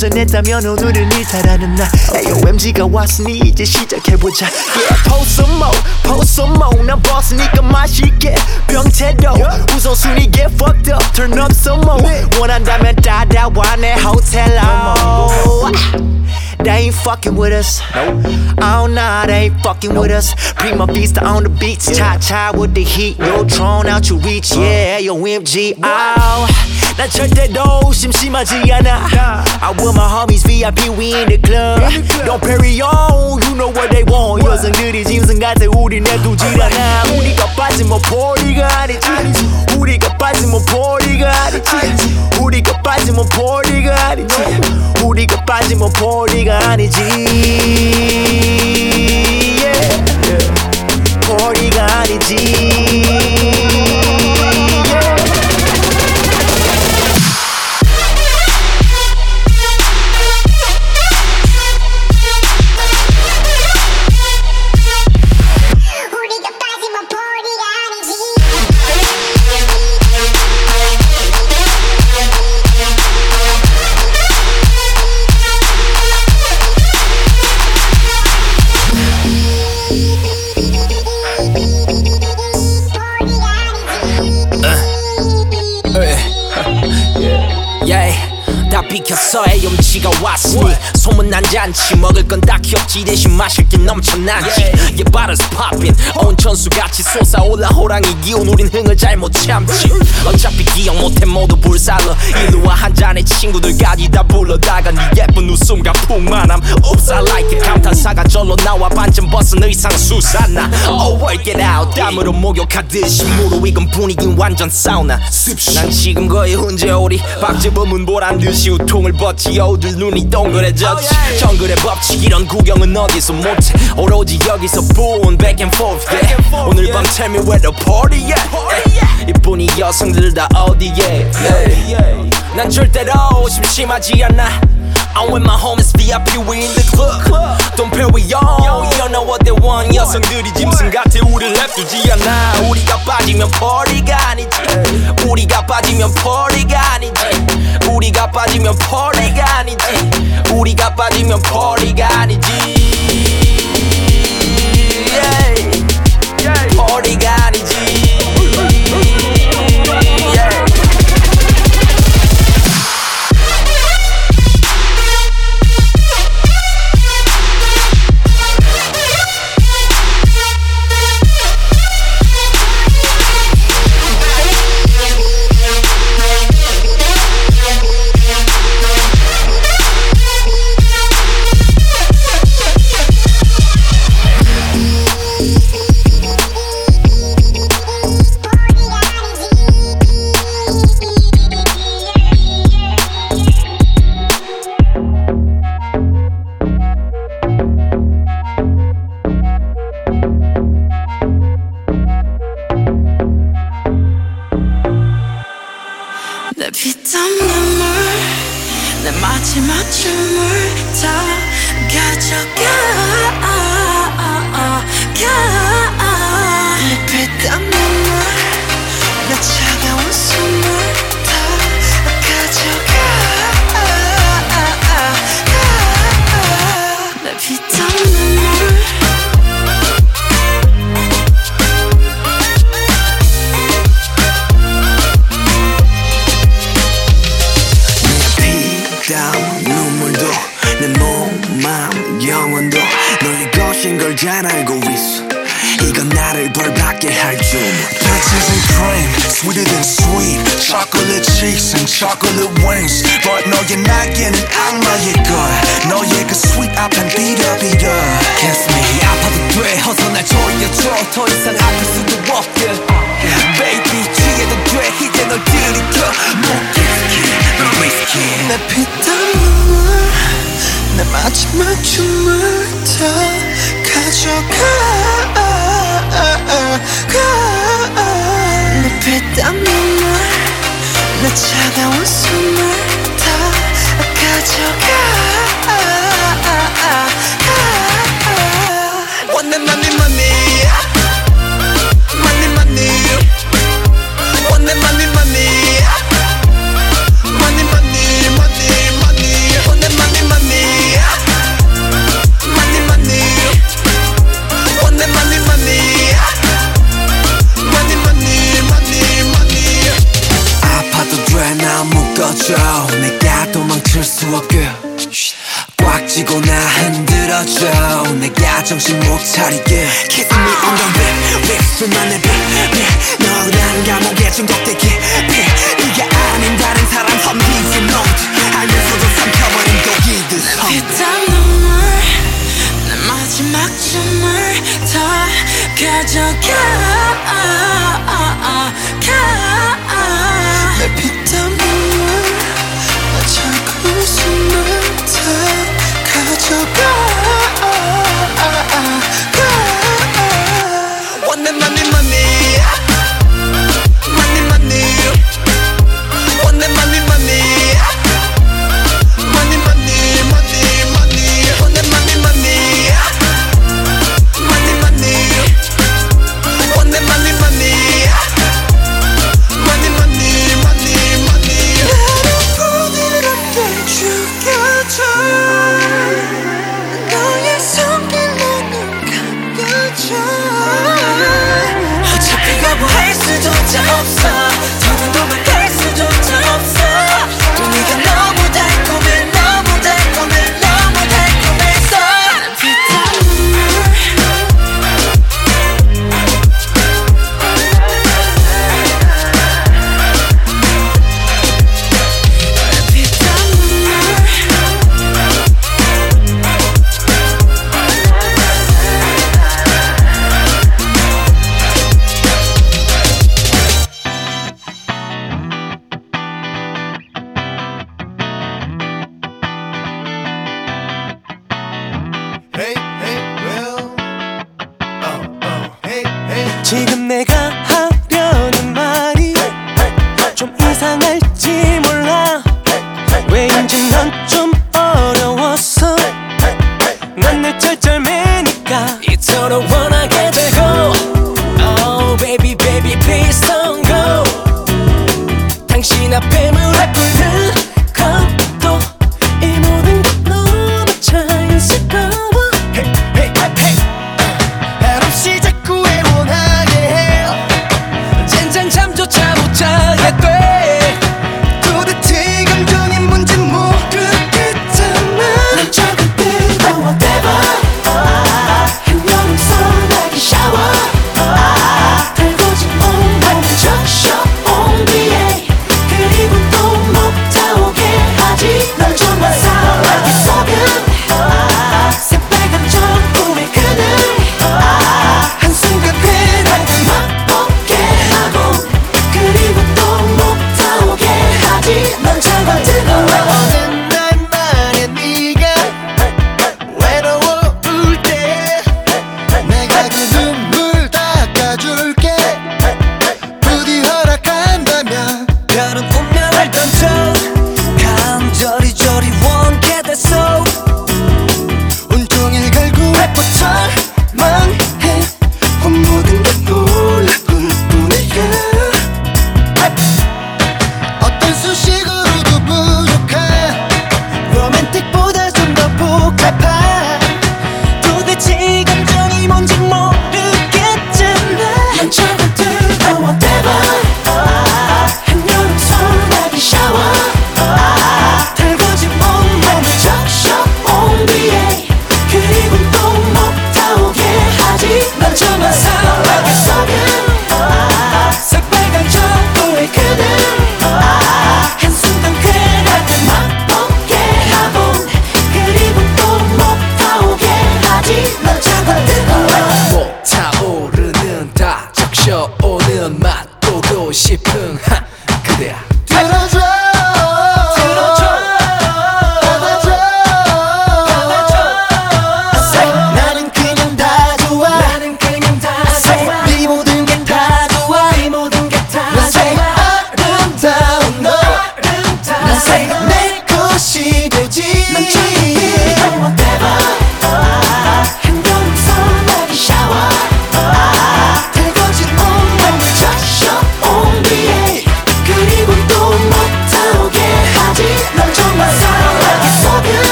전했다면 오늘은 일탈하는 날 Ayo MG가 왔으니 이제 시작해보자 Yeah post some more post some more 난 boss니까 맛있게 병태도 우선순위 get fucked up turn up some more 원한다면 따라와 내 호텔로 They ain't fucking with us. Oh nah, they ain't fucking with us. Prima vista on the beats, cha cha with the heat. Yo, drawn out your reach, yeah, yo, MG. Oh, 난 절대로 심심하지 않아. I want my homies VIP, we in the club. Don't parry on, you know what they want. 여성들이 짐승 같아, 우리 내두질 않아. 우리가 빠지면 포리가 아니지. 우리가 빠지면 포리가 아니지. 우리가 빠지면 포리가 아니지. 우리가 빠지면 포리가 아니지. Yeah. 포리가 아니지. Yeah. 잔치 먹을 건 딱히 없지. 대신 마실 게 넘쳐나지. Yeah, bottles popping 온천수같이 솟아올라 호랑이 기운 우린 흥을 잘못 참지. 어차피 기억 못해 모두 불살러. 일루와 한 잔의 친구들까지 다 불러다가 네 예쁜 웃음과 풍만함. Oops I like it. 감탄사가 절로 나와 반쯤 벗은 의상 수산나. Oh work it out. 땀으로 목욕하듯이 무르익은 분위긴 완전 사우나. 난 지금 거의 훈제오리. 박재범은 보란 듯이 우통을 벗지 여우들 눈이 동그래졌지 정글의 법칙 이런 구경은 어디서 못해 오로지 여기서 보온 back and forth yeah. 오늘 밤 tell me where the party at yeah. 이뿐이 여성들 다 어디에 yeah. 난 절대로 심심하지 않아 I'm with my homies VIP we in the club Don't pair we on You know what they want 여성들이 짐승 같아 우릴 냅두지 않아 우리가 빠지면 party가 아니지 우리가 빠지면 party가 아니지 우리가 빠지면 party가 아니지. 우리가 빠지면 party가 아니지. Party가 순간 알고 있어 이건 나를 벌받게 할 줌. Peaches and cream, sweeter than sweet. Chocolate cheeks and chocolate wings. But no, you're not getting 악마의 걸. 너의 그 sweet 앞엔 비려비려. Kiss me, 아파도 돼. 어서 날 조여줘. 더 이상 아플 수도 없게. Baby, 취해도 돼. 이제 널 들이켜. 목격해, 너 risky. 내 피땀 흘러. 내 마지막 춤을 춰. 땀이 날내 차가운 숨을 다 가져가 One and only money 줘 내가 도망칠 수 없게. 꽉 쥐고 나 흔들어줘. 내가 정신 못 차리게. Kiss me on the lip lips 만의 비비 너란 감옥에 중독돼 깊이 네가 아닌 다른 사람 섬기지 못 알면서도 삼켜버린 독이든 피땀 눈물 내 마지막 춤을 더 가져가. 내 피땀 가져가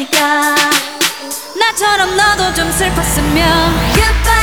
나빴으니까. 나처럼 너도 좀 슬펐으면 Goodbye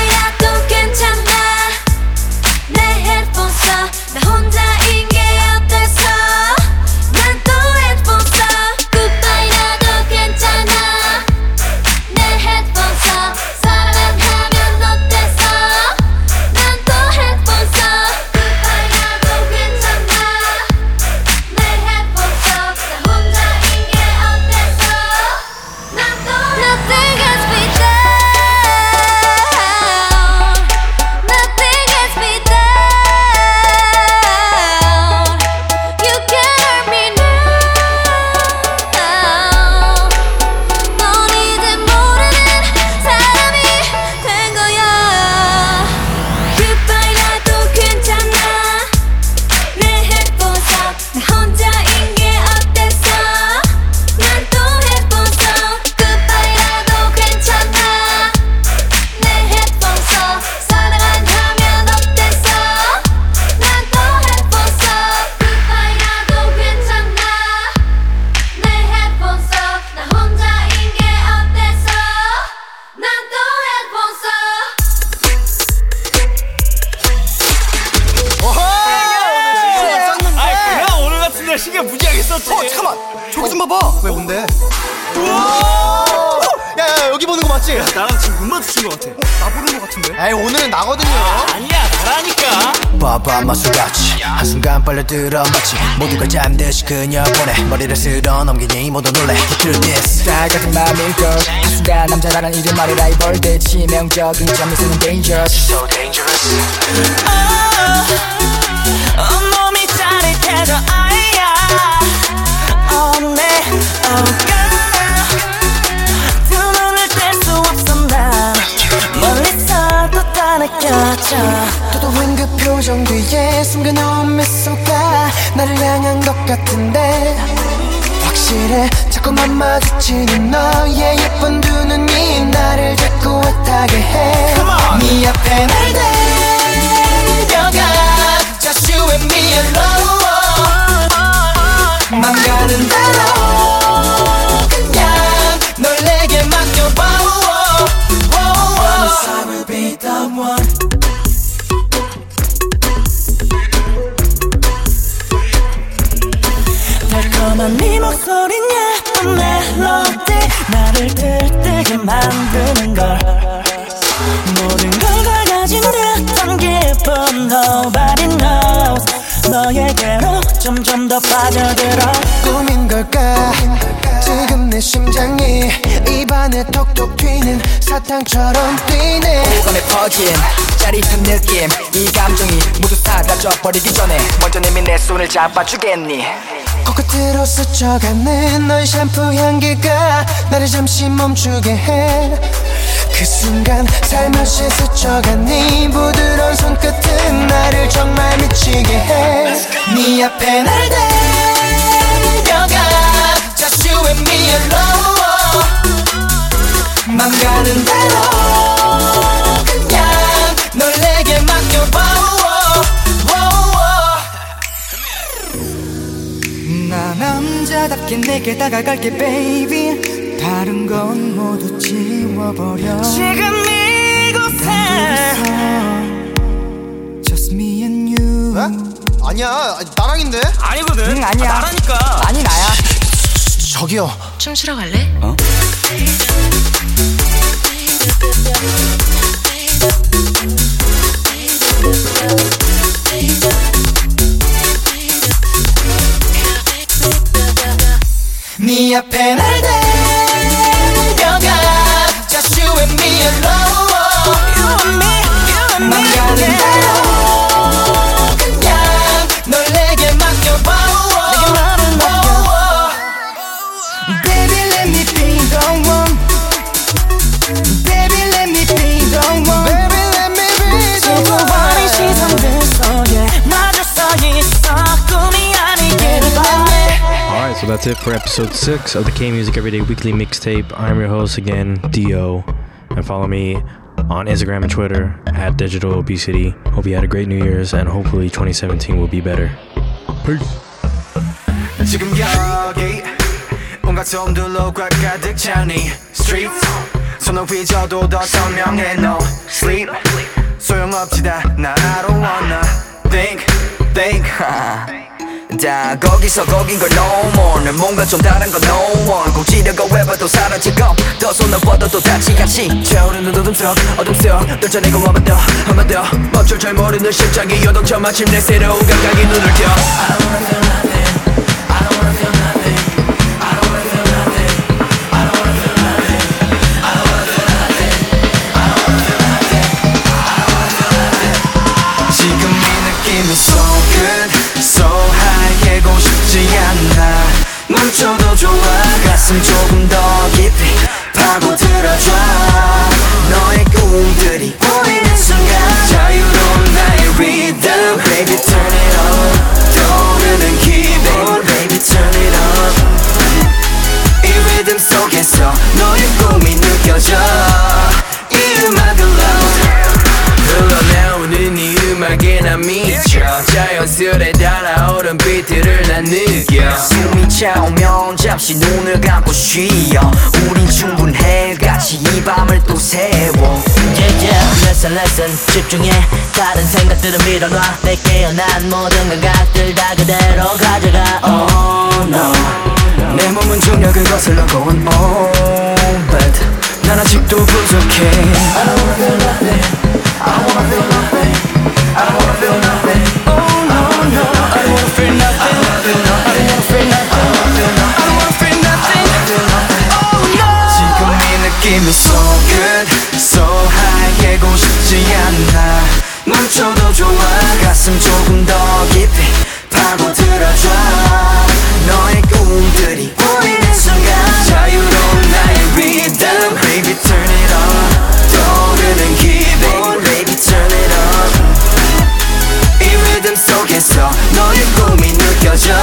그녀 보내. 머리를 쓸어 넘기니 모두 놀래. This. 딸 같은 맘일걸 한순간 남자라는 이름 말이 라이벌 듯 치명적인 점이 쓰는 dangerous. So dangerous. 온몸이 짜릿해져 아야. 오늘 oh girl 두 눈을 뗄수 없어 난 멀리서도 다 느껴져. 도도한 그 표정 뒤에 숨겨놓은 미소가 나를 향한 것 같은데. 확실해. 자꾸만 마주치는 너의 예쁜 두 눈이 나를 자꾸 애타게 해네 앞에 날 데려가. Just you and me alone. 맘 가는 대로 만드는 걸. 모든 걸 다 가진 듯한 기분 Nobody knows. 너에게로 점점 더 빠져들어. 꿈인 걸까? 지금 내 심장이 입안에 톡톡 튀는 사탕처럼 뛰네. 오감에 퍼진 짜릿한 느낌. 이 감정이 모두 사라져버리기 전에 먼저 내민 내 손을 잡아주겠니 코끝으로 스쳐가는 너의 샴푸 향기가 나를 잠시 멈추게 해 그 순간 살며시 스쳐간 네 부드러운 손끝은 나를 정말 미치게 해네 앞에 날 데려가. Just you and me alone. 맘 가는 대로 그냥 놀래. 남자답게 내게 다가갈게 baby. 다른 건 모두 지워버려. 지금 이곳에 Just me and you. 아니야. 나랑인데? 아니거든. 응 아니야. 아, 나라니까. 아니 나야. 저기요. 춤추러 갈래? 어? 네 앞에 날 데려가 Just you and me alone You and me, you and me 맘 so that's it for episode 6 of the K Music Everyday Weekly Mixtape. I'm your host again, Dio. And follow me on Instagram and Twitter at Digital Obesity. Hope you had a great New Year's and hopefully 2017 will be better. Peace. 지금 여기 온갖 솜들로 꽉 가득 찬 이 street 손을 휘저도 더 선명해 no sleep 소용없지다 나 I don't wanna think think 다 거기서 거긴 걸 no more. 난 뭔가 좀 다른 건 no one 꼭 지려고 해봐도 사라질 것더 손을 뻗어도 다치 같이. 차오르는 어둠 속 어둠 속. 떨쳐내고 한번 더 한 번 더. 멈출 줄 모르는 심장이 요동쳐 마침 내 새로운 감각이 눈을 켜. I don't wanna feel nothing. I don't wanna feel nothing 멈춰도 좋아. 가슴 조금 더 깊이 파고들어줘. 너의 꿈들이 보이는 순간 자유로운 나의 rhythm Baby turn it on. 떠오르는 기분 Baby turn it on. 이 리듬 속에서 너의 꿈이 느껴져. 이 음악을 love. 흘러나오는 이 음악에 난 미쳐. 자연스레 달아오른 비트를 난 느껴 차오면 잠시 눈을 감고 쉬어 우린 충분해 같이 이 밤을 또 세워 yeah, yeah. lesson lesson 집중해 다른 생각들은 밀어놔 내 깨어난 모든 감각들 다 그대로 가져가 Oh no 내 몸은 중력을 거슬러 going on But 난 아직도 부족해 I don't wanna feel nothing I don't wanna feel nothing I don't wanna feel nothing Oh no no I don't wanna feel nothing 느낌이 so good. So high 깨고 싶지 않아. 멈춰도 좋아. 가슴 조금 더 깊이 파고들어줘. 너의 꿈들이 보이는 순간 자유로운 나의 rhythm. Baby turn it on. 떠오르는 기분. Baby turn it on. 이 리듬 속에서 너의 꿈이 느껴져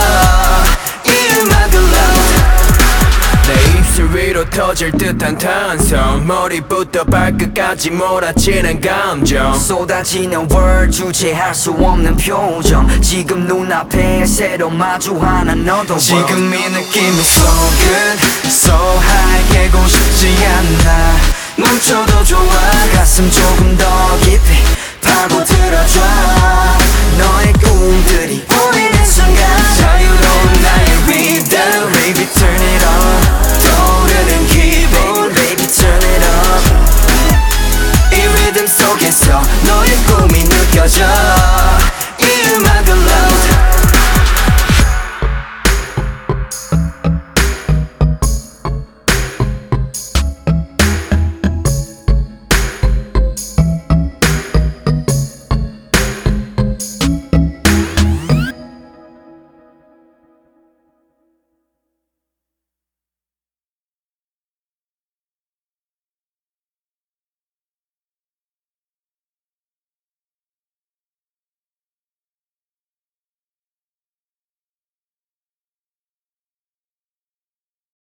위로 터질 듯한 탄성. 머리부터 발끝까지 몰아치는 감정. 쏟아지는 월 주체할 수 없는 표정. 지금 눈앞에 새로 마주하는 너도 지금 이 느낌이 so good so high. 깨고 싶지 않나 뭉쳐도 좋아. 가슴 조금 더 깊이 파고들어줘. 너의 꿈들이 보이는 순간. 자유로운 나의 rhythm. Baby turn it on. 약속했어 너의 꿈이 느껴져. 이 음악을 loud.